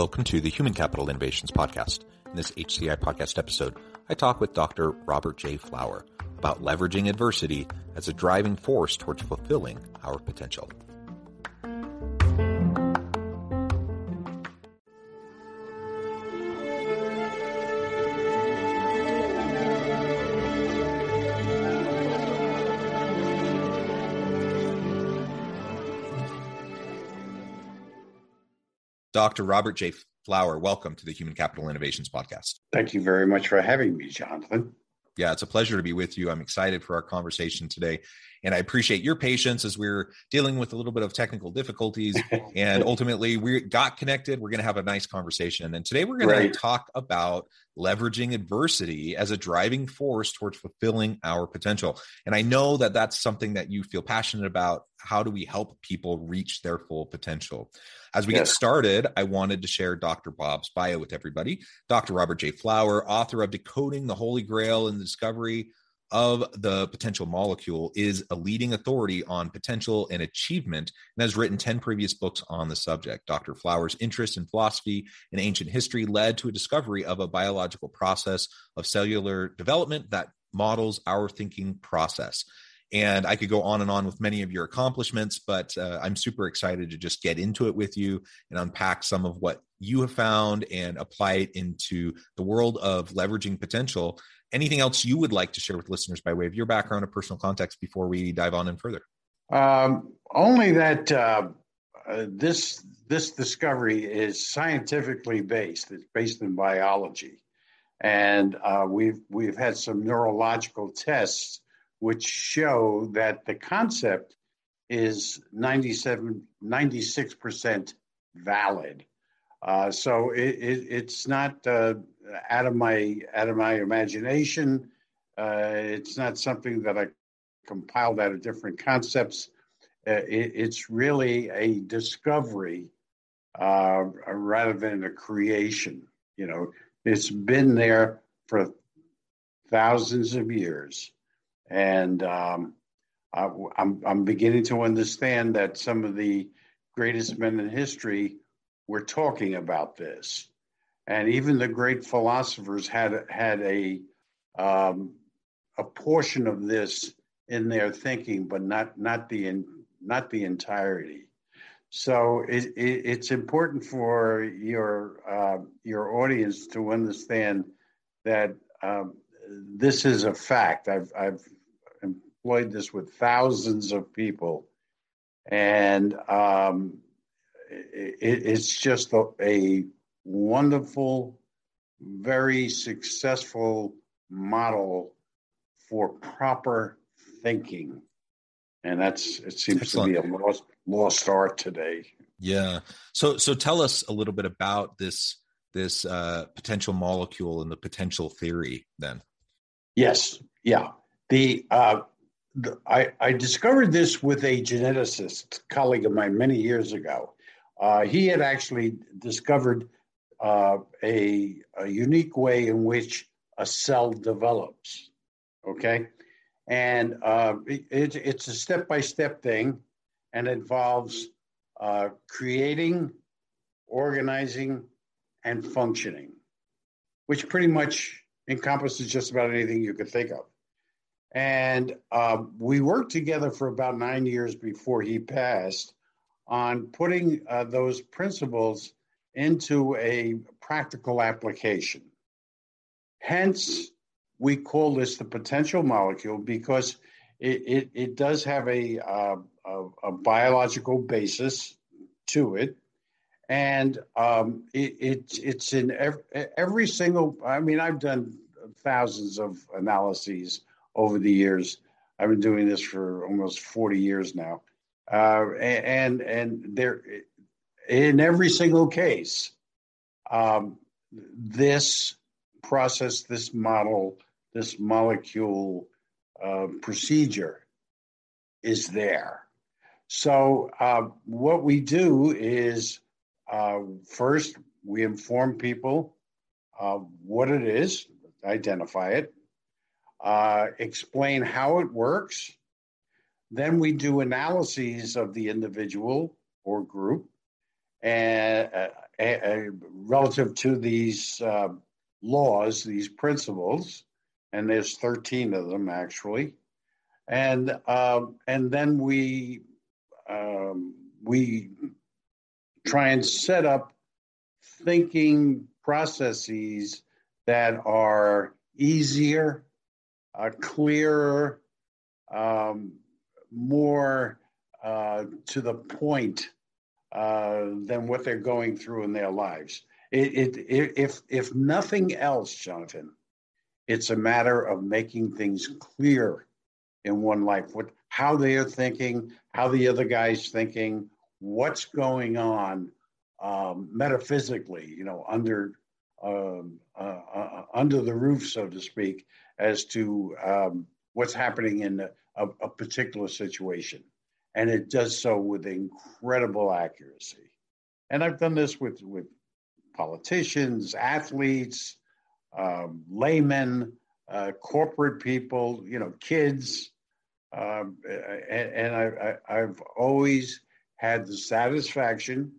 Welcome to the Human Capital Innovations Podcast. In this HCI podcast episode, I talk with Dr. Robert J. Flower about leveraging adversity as a driving force towards fulfilling our potential. Dr. Robert J. Flower, welcome to the Human Capital Innovations Podcast. Thank you very much for having me, Jonathan. Yeah, it's a pleasure to be with you. I'm excited for our conversation today. And I appreciate your patience as we're dealing with a little bit of technical difficulties. and ultimately, we got connected. We're going to have a nice conversation. And today, we're going right. to talk about leveraging adversity as a driving force towards fulfilling our potential. And I know that that's something that you feel passionate about. How do we help people reach their full potential? As we yes. get started, I wanted to share Dr. Bob's bio with everybody. Dr. Robert J. Flower, author of Decoding the Holy Grail and the Discovery of the potential molecule is a leading authority on potential and achievement and has written 10 previous books on the subject. Dr. Flower's interest in philosophy and ancient history led to a discovery of a biological process of cellular development that models our thinking process. And I could go on and on with many of your accomplishments, but uh, I'm super excited to just get into it with you and unpack some of what you have found and apply it into the world of leveraging potential anything else you would like to share with listeners by way of your background or personal context before we dive on in further? Um, only that uh, uh, this this discovery is scientifically based. It's based in biology, and uh, we've we've had some neurological tests which show that the concept is 97 96 percent valid. Uh, so it, it, it's not uh, out of my out of my imagination. Uh, it's not something that I compiled out of different concepts. Uh, it, it's really a discovery uh, rather than a creation. You know, it's been there for thousands of years, and um, I, I'm I'm beginning to understand that some of the greatest men in history were talking about this and even the great philosophers had had a um, a portion of this in their thinking, but not not the in, not the entirety. So it, it, it's important for your uh, your audience to understand that um, this is a fact. I've I've employed this with thousands of people, and um, it, it's just a, a wonderful, very successful model for proper thinking. And that's it seems Excellent. to be a lost lost art today. Yeah. So so tell us a little bit about this this uh, potential molecule and the potential theory then. Yes. Yeah. The uh, I, I discovered this with a geneticist colleague of mine many years ago. Uh, he had actually discovered uh, a, a unique way in which a cell develops. Okay. And uh, it, it's a step by step thing and involves uh, creating, organizing, and functioning, which pretty much encompasses just about anything you could think of. And uh, we worked together for about nine years before he passed on putting uh, those principles into a practical application. Hence, we call this the potential molecule because it, it, it does have a, uh, a, a, biological basis to it. And um, it, it, it's in every, every single, I mean, I've done thousands of analyses over the years. I've been doing this for almost 40 years now. Uh, and and there, in every single case, um, this process, this model, this molecule uh, procedure is there. So uh, what we do is uh, first we inform people what it is, identify it, uh, explain how it works. Then we do analyses of the individual or group and uh, relative to these uh, laws, these principles, and there's 13 of them actually, and um, and then we um, we try and set up thinking processes that are easier, uh, clearer, um, more uh, to the point uh, than what they're going through in their lives. It, it, if if nothing else, Jonathan, it's a matter of making things clear in one life. What how they are thinking, how the other guy's thinking, what's going on um, metaphysically, you know, under um, uh, uh, under the roof, so to speak, as to um, what's happening in a, a, particular situation. And it does so with incredible accuracy. And I've done this with, with politicians, athletes, um, laymen, uh, corporate people, you know, kids. Um, and, and I, have always had the satisfaction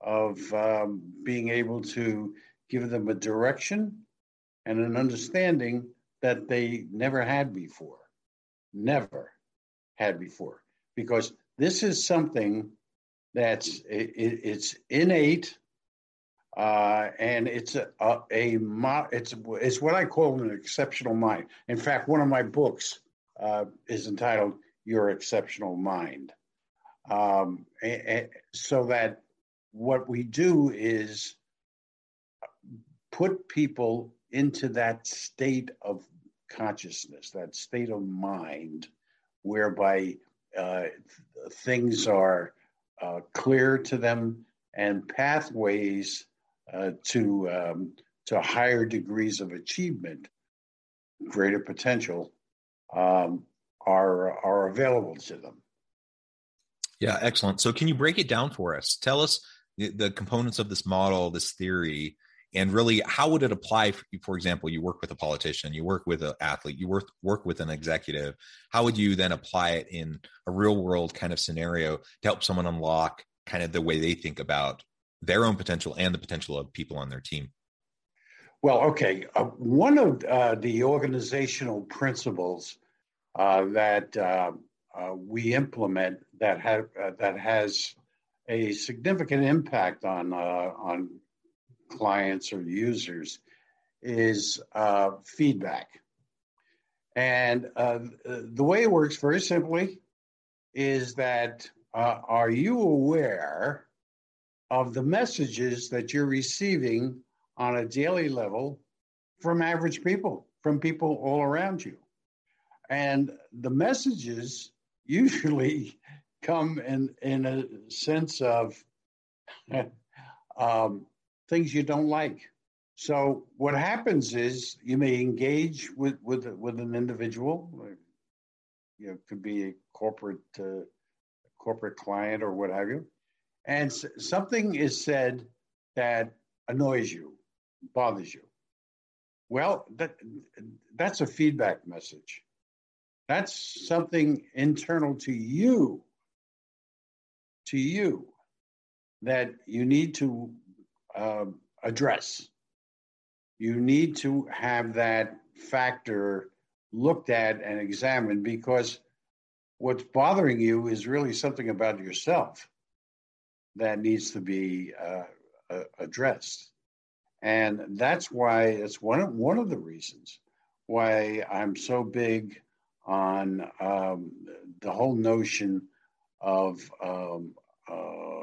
of um, being able to give them a direction and an understanding that they never had before. Never had before. Because this is something that's it, it's innate uh, and it's a, a, a, it's it's what I call an exceptional mind. In fact, one of my books uh, is entitled "Your Exceptional Mind," um, and, and so that what we do is put people into that state of consciousness, that state of mind, whereby uh, things are uh, clear to them and pathways uh, to um, to higher degrees of achievement, greater potential, um, are are available to them. Yeah, excellent. So, can you break it down for us? Tell us the, the components of this model, this theory, and really how would it apply for, for example you work with a politician you work with an athlete you work work with an executive how would you then apply it in a real world kind of scenario to help someone unlock kind of the way they think about their own potential and the potential of people on their team? Well okay uh, one of uh, the organizational principles uh, that uh, uh, we implement that have uh, that has a significant impact on on clients or users is uh, feedback. And uh, the way it works very simply is that uh, are you aware of the messages that you're receiving on a daily level from average people, from people all around you? And the messages usually come in, in a sense of um, things you don't like. So what happens is you may engage with with with an individual, you know, it could be a corporate uh, corporate client or what have you, and something is said that annoys you, bothers you. Well, that that's a feedback message. That's something internal to you, to you, that you need to uh, address. You need to have that factor looked at and examined because what's bothering you is really something about yourself that needs to be uh, uh, addressed. And that's why it's one of, one of the reasons why I'm so big on um, the whole notion of um, um,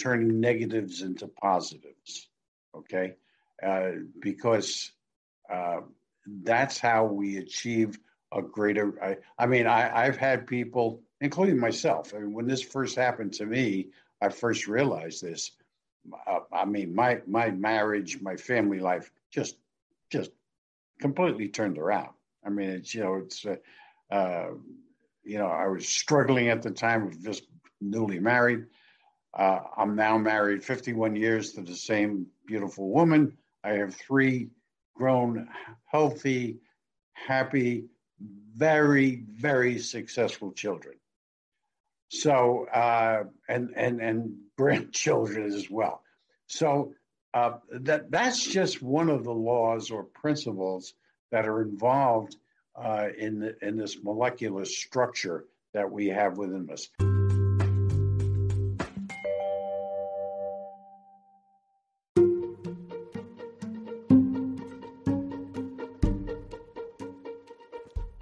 turning negatives into positives. Okay, uh, because uh, that's how we achieve a greater. I, I mean, I, I've had people including myself. I mean, when this first happened to me, I first realized this. Uh, I mean, my my marriage, my family life, just just completely turned around. I mean, it's you know, it's uh, uh, you know, I was struggling at the time of just newly married. Uh, I'm now married 51 years to the same beautiful woman. I have three grown, healthy, happy, very, very successful children. So, uh, and and and grandchildren as well. So uh, that that's just one of the laws or principles that are involved uh, in the, in this molecular structure that we have within us.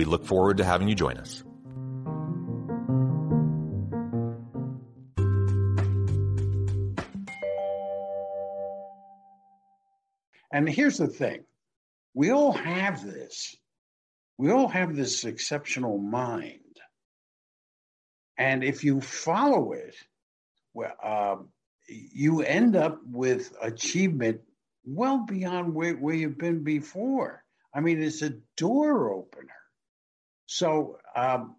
We look forward to having you join us. And here's the thing we all have this. We all have this exceptional mind. And if you follow it, well, uh, you end up with achievement well beyond where, where you've been before. I mean, it's a door opener. So um,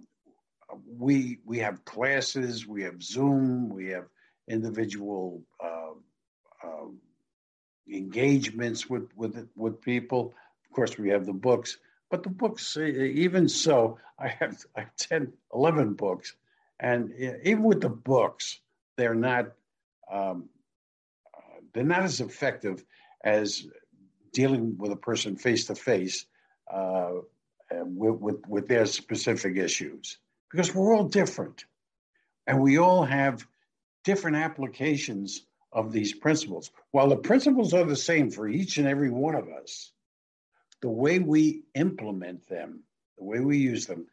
we we have classes, we have Zoom, we have individual uh, uh, engagements with with with people. Of course, we have the books, but the books, even so, I have, I have 10, 11 books, and even with the books, they're not um, uh, they're not as effective as dealing with a person face to face with, with, with their specific issues because we're all different and we all have different applications of these principles. While the principles are the same for each and every one of us, the way we implement them, the way we use them,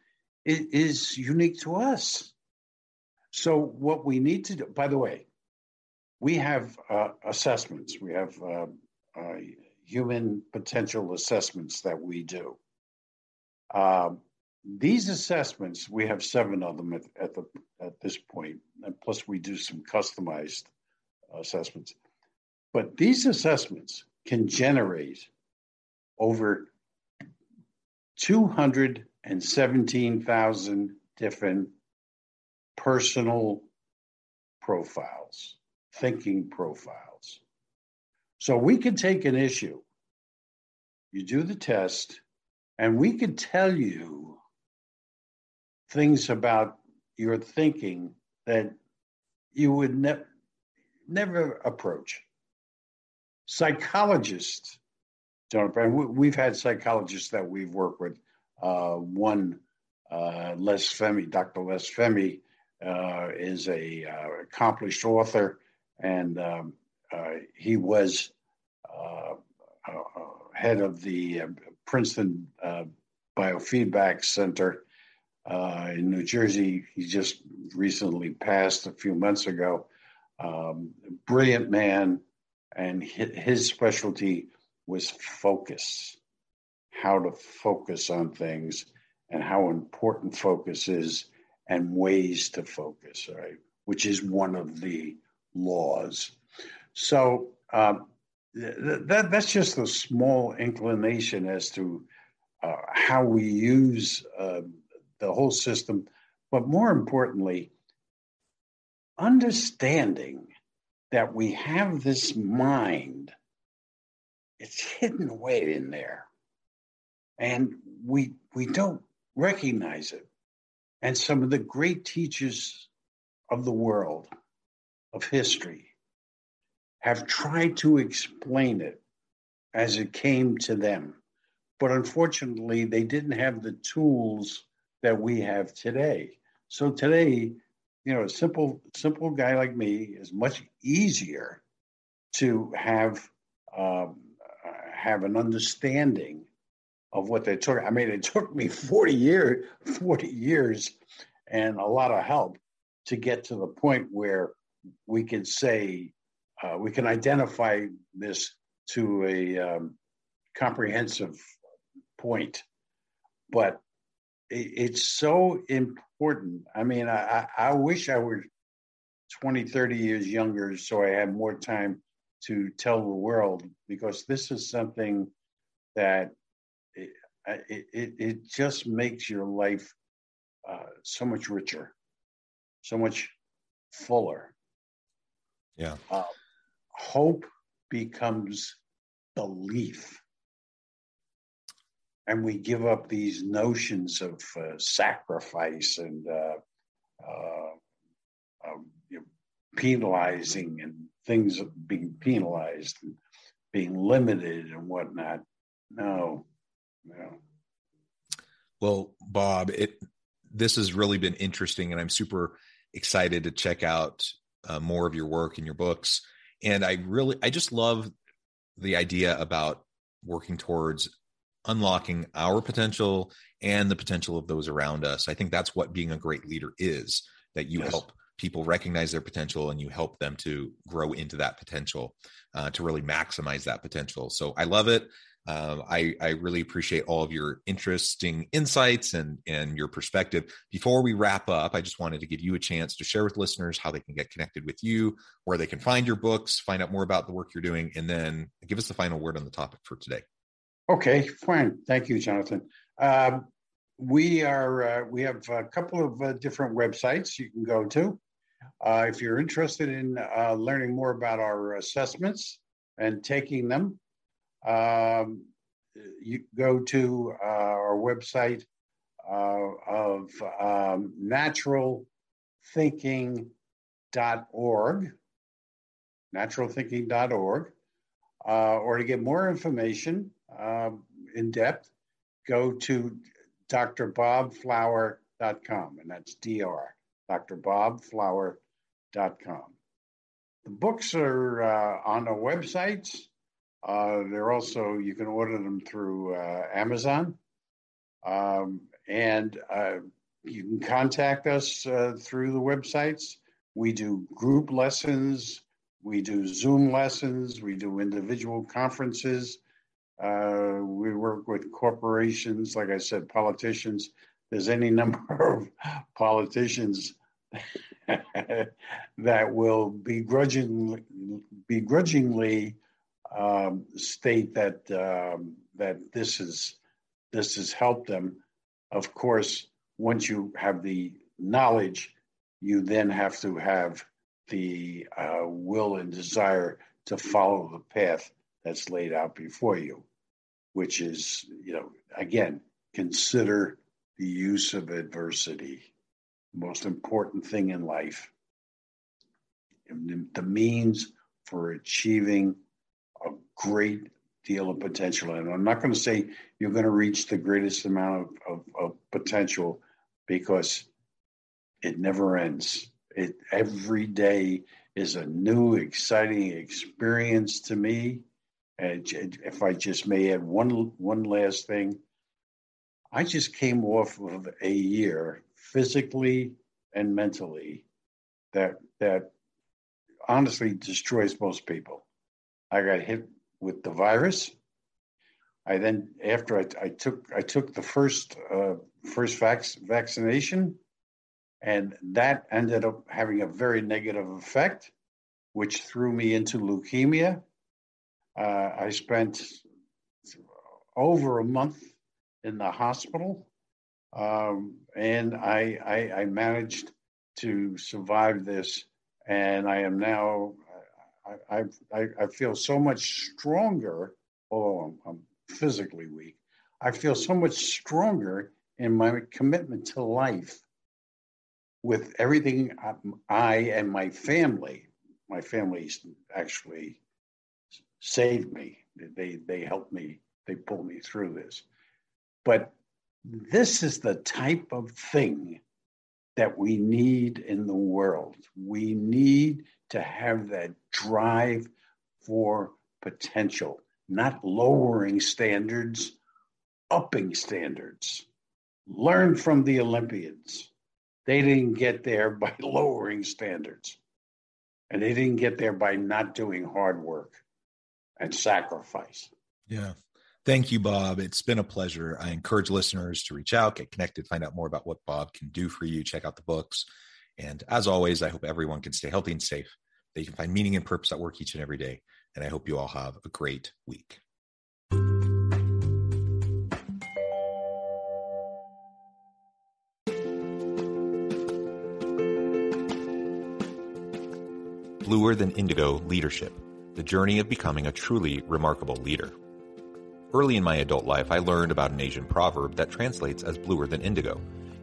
it is unique to us. So, what we need to do, by the way, we have uh, assessments, we have uh, uh, human potential assessments that we do. Um, these assessments, we have seven of them at, at, the at this point, and plus we do some customized assessments. But these assessments can generate over 217,000 different personal profiles, thinking profiles. So we can take an issue, you do the test, and we could tell you things about your thinking that you would ne- never approach. Psychologists don't, and we've had psychologists that we've worked with. Uh, one, uh, Les Fehmi, Dr. Les Fehmi, uh, is a uh, accomplished author, and um, uh, he was uh, head of the Princeton uh, Biofeedback Center uh, in New Jersey. He just recently passed a few months ago. Um, brilliant man, and his specialty was focus how to focus on things and how important focus is and ways to focus, right? Which is one of the laws. So, um, that that's just a small inclination as to uh, how we use uh, the whole system, but more importantly, understanding that we have this mind, it's hidden away in there. And we we don't recognize it. And some of the great teachers of the world, of history, have tried to explain it as it came to them. But unfortunately, they didn't have the tools that we have today. So today, you know, a simple simple guy like me is much easier to have um, have an understanding of what they took. I mean, it took me 40 years, 40 years and a lot of help to get to the point where we can say, uh, we can identify this to a um, comprehensive point. But it, it's so important. I mean, I, I wish I were 20, 30 years younger so I had more time to tell the world because this is something that it, it, it just makes your life uh, so much richer, so much fuller. Yeah. Uh, hope becomes belief. And we give up these notions of uh, sacrifice and uh, uh um, you know, penalizing and things being penalized and being limited and whatnot. No, yeah. Well, Bob, it this has really been interesting, and I'm super excited to check out uh, more of your work and your books. And I really, I just love the idea about working towards unlocking our potential and the potential of those around us. I think that's what being a great leader is that you yes. help people recognize their potential and you help them to grow into that potential uh, to really maximize that potential. So I love it. Um, I, I really appreciate all of your interesting insights and, and your perspective. Before we wrap up, I just wanted to give you a chance to share with listeners how they can get connected with you, where they can find your books, find out more about the work you're doing, and then give us the final word on the topic for today. Okay, fine. Thank you, Jonathan. Um, we are uh, we have a couple of uh, different websites you can go to. Uh, if you're interested in uh, learning more about our assessments and taking them, um, you go to uh, our website uh, of um, naturalthinking.org, naturalthinking.org, uh, or to get more information um, in depth, go to drbobflower.com, and that's dr, drbobflower.com. The books are uh, on the websites uh, they're also you can order them through uh, Amazon, um, and uh, you can contact us uh, through the websites. We do group lessons, we do Zoom lessons, we do individual conferences. Uh, we work with corporations, like I said, politicians. There's any number of politicians that will begrudgingly, begrudgingly um, state that um, that this is this has helped them. Of course, once you have the knowledge, you then have to have the uh, will and desire to follow the path that's laid out before you, which is, you know, again, consider the use of adversity, most important thing in life, the means for achieving great deal of potential. And I'm not going to say you're going to reach the greatest amount of, of, of potential because it never ends. It every day is a new, exciting experience to me. And if I just may add one one last thing, I just came off of a year physically and mentally that that honestly destroys most people. I got hit with the virus. I then, after I, I took, I took the first uh, first vac- vaccination, and that ended up having a very negative effect, which threw me into leukemia. Uh, I spent over a month in the hospital, um, and I, I, I managed to survive this and I am now. I I, I feel so much stronger. Although I'm, I'm physically weak, I feel so much stronger in my commitment to life with everything I and my family. My family actually saved me. They they helped me. They pulled me through this. But this is the type of thing that we need in the world. We need to have that drive for potential, not lowering standards, upping standards. Learn from the Olympians. They didn't get there by lowering standards, and they didn't get there by not doing hard work and sacrifice. Yeah. Thank you, Bob. It's been a pleasure. I encourage listeners to reach out, get connected, find out more about what Bob can do for you, check out the books. And as always, I hope everyone can stay healthy and safe, that you can find meaning and purpose at work each and every day. And I hope you all have a great week. Bluer Than Indigo Leadership The Journey of Becoming a Truly Remarkable Leader. Early in my adult life, I learned about an Asian proverb that translates as bluer than indigo.